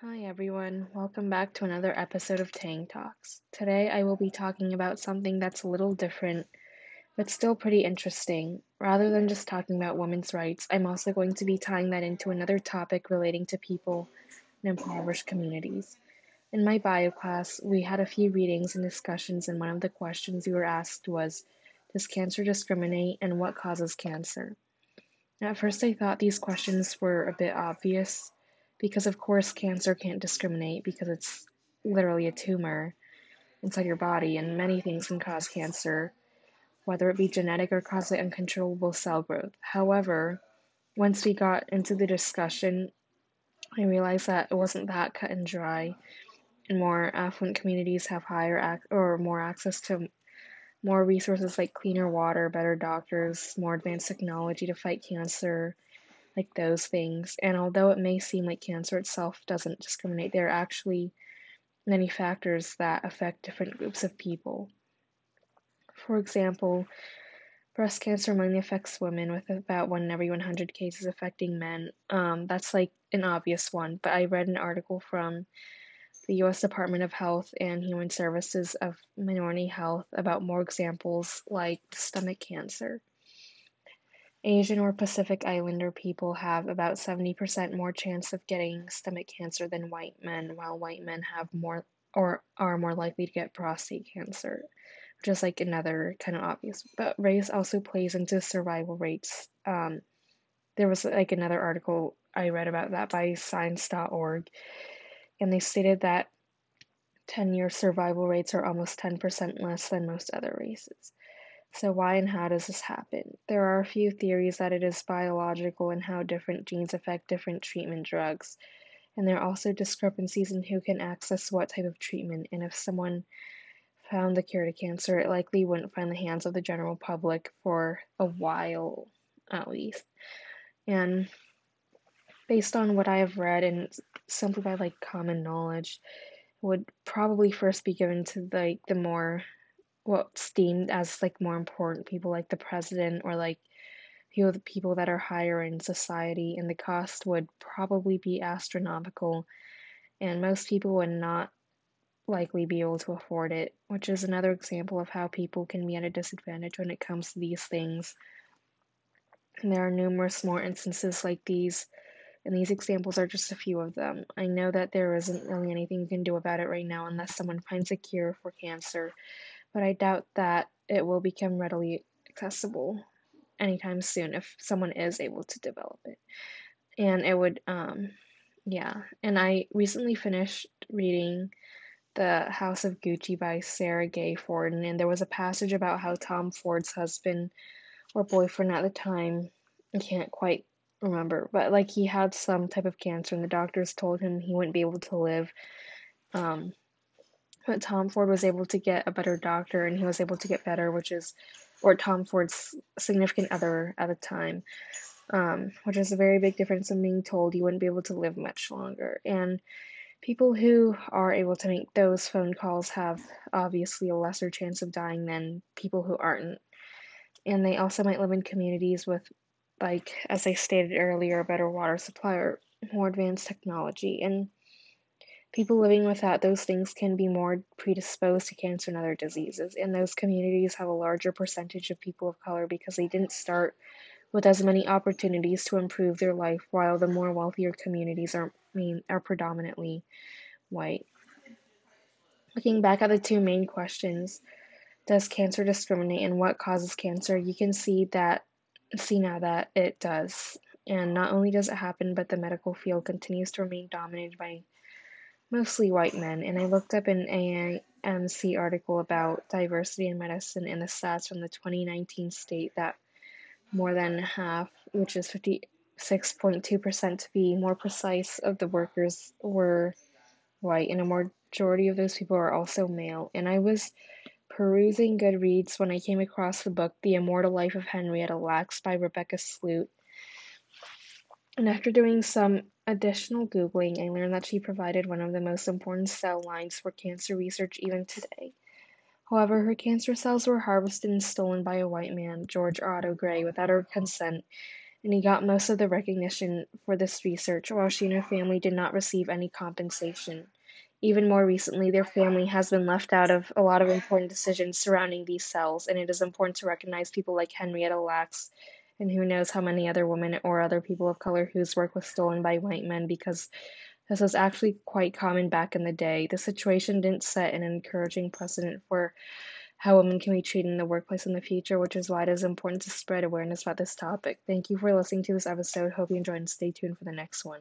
Hi everyone, welcome back to another episode of Tang Talks. Today I will be talking about something that's a little different, but still pretty interesting. Rather than just talking about women's rights, I'm also going to be tying that into another topic relating to people in impoverished communities. In my bio class, we had a few readings and discussions, and one of the questions we were asked was Does cancer discriminate and what causes cancer? At first, I thought these questions were a bit obvious because, of course, cancer can't discriminate because it's literally a tumor inside your body, and many things can cause cancer, whether it be genetic or cause uncontrollable cell growth. However, once we got into the discussion, I realized that it wasn't that cut and dry, and more affluent communities have higher ac- or more access to more resources like cleaner water, better doctors, more advanced technology to fight cancer, like those things. And although it may seem like cancer itself doesn't discriminate, there are actually many factors that affect different groups of people. For example, breast cancer mainly affects women, with about one in every 100 cases affecting men. Um, that's like an obvious one, but I read an article from the U.S. Department of Health and Human Services of Minority Health about more examples like stomach cancer. Asian or Pacific Islander people have about 70% more chance of getting stomach cancer than white men, while white men have more or are more likely to get prostate cancer, which is like another kind of obvious. But race also plays into survival rates. Um, there was like another article I read about that by science.org, and they stated that 10 year survival rates are almost 10% less than most other races. So, why and how does this happen? There are a few theories that it is biological and how different genes affect different treatment drugs. And there are also discrepancies in who can access what type of treatment. And if someone found the cure to cancer, it likely wouldn't find the hands of the general public for a while, at least. And based on what I have read and simply by like common knowledge, would probably first be given to like the more what's deemed as like more important people like the president or like few of the people that are higher in society and the cost would probably be astronomical and most people would not likely be able to afford it which is another example of how people can be at a disadvantage when it comes to these things and there are numerous more instances like these and these examples are just a few of them. I know that there isn't really anything you can do about it right now unless someone finds a cure for cancer, but I doubt that it will become readily accessible anytime soon if someone is able to develop it. And it would, um, yeah. And I recently finished reading The House of Gucci by Sara Gay Forden, and there was a passage about how Tom Ford's husband or boyfriend at the time, I can't quite remember, but like he had some type of cancer, and the doctors told him he wouldn't be able to live. Um, but Tom Ford was able to get a better doctor and he was able to get better, which is, or Tom Ford's significant other at the time, um, which is a very big difference in being told you wouldn't be able to live much longer. And people who are able to make those phone calls have obviously a lesser chance of dying than people who aren't. And they also might live in communities with, like, as I stated earlier, a better water supply or more advanced technology. And People living without those things can be more predisposed to cancer and other diseases, and those communities have a larger percentage of people of color because they didn't start with as many opportunities to improve their life, while the more wealthier communities are mean are predominantly white. Looking back at the two main questions, does cancer discriminate and what causes cancer? You can see that see now that it does. And not only does it happen, but the medical field continues to remain dominated by mostly white men, and I looked up an AAMC article about diversity in medicine, and the stats from the 2019 state that more than half, which is 56.2% to be more precise, of the workers were white, and a majority of those people are also male. And I was perusing Goodreads when I came across the book The Immortal Life of Henrietta Lacks by Rebecca Skloot. And after doing some additional Googling, I learned that she provided one of the most important cell lines for cancer research even today. However, her cancer cells were harvested and stolen by a white man, George Otto Gey, without her consent, and he got most of the recognition for this research, while she and her family did not receive any compensation. Even more recently, their family has been left out of a lot of important decisions surrounding these cells, and it is important to recognize people like Henrietta Lacks and who knows how many other women or other people of color whose work was stolen by white men because this was actually quite common back in the day. The situation didn't set an encouraging precedent for how women can be treated in the workplace in the future, which is why it is important to spread awareness about this topic. Thank you for listening to this episode. Hope you enjoyed and stay tuned for the next one.